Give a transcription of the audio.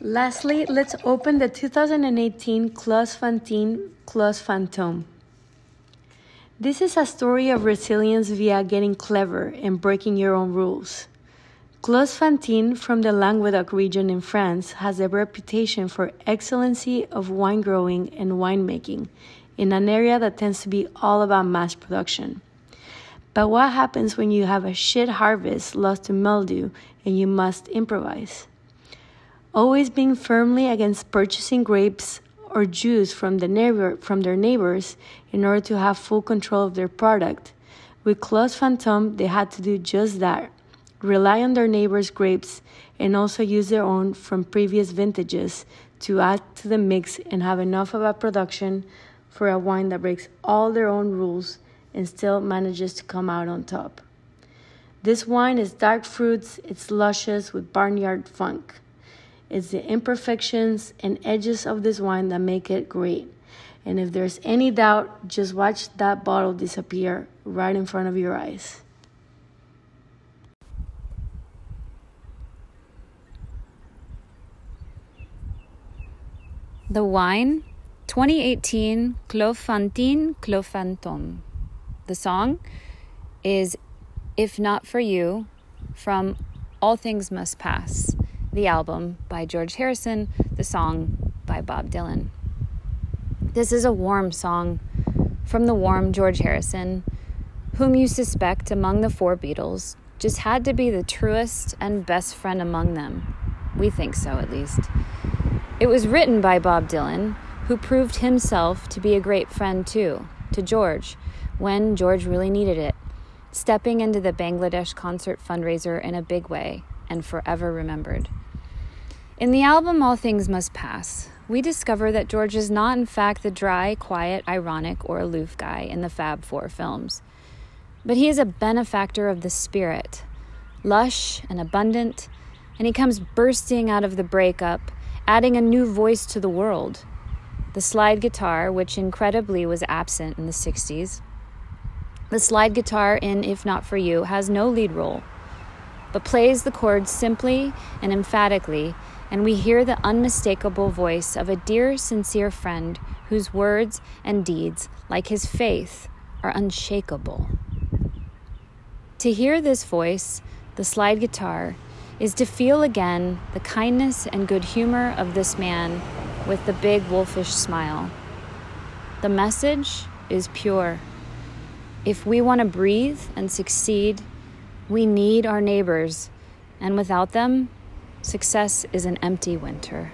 Lastly, let's open the 2018 Clos Fantine Clos Fantôme. This is a story of resilience via getting clever and breaking your own rules. Clos Fantine from the Languedoc region in France has a reputation for excellency of wine growing and winemaking in an area that tends to be all about mass production. But what happens when you have a shit harvest lost to mildew and you must improvise? Always being firmly against purchasing grapes or juice from, the neighbor, from their neighbors in order to have full control of their product. With Clos Fantôme, they had to do just that rely on their neighbors' grapes and also use their own from previous vintages to add to the mix and have enough of a production for a wine that breaks all their own rules and still manages to come out on top. This wine is dark fruits, it's luscious with barnyard funk. It's the imperfections and edges of this wine that make it great. And if there's any doubt, just watch that bottle disappear right in front of your eyes. The wine 2018 Clos Fantine Clos Fantôme. The song is If Not For You from All Things Must Pass the album by George Harrison, the song by Bob Dylan. This is a warm song from the warm George Harrison, whom you suspect among the four Beatles just had to be the truest and best friend among them. We think so, at least. It was written by Bob Dylan, who proved himself to be a great friend too, to George, when George really needed it, stepping into the Bangladesh concert fundraiser in a big way and forever remembered. In the album All Things Must Pass, we discover that George is not, in fact, the dry, quiet, ironic, or aloof guy in the Fab Four films, but he is a benefactor of the spirit, lush and abundant, and he comes bursting out of the breakup, adding a new voice to the world. The slide guitar, which incredibly was absent in the 60s. The slide guitar in If Not For You has no lead role, but plays the chords simply and emphatically and we hear the unmistakable voice of a dear, sincere friend whose words and deeds, like his faith, are unshakable. To hear this voice, the slide guitar, is to feel again the kindness and good humor of this man with the big wolfish smile. The message is pure. If we want to breathe and succeed, we need our neighbors, and without them, Success is an empty winter.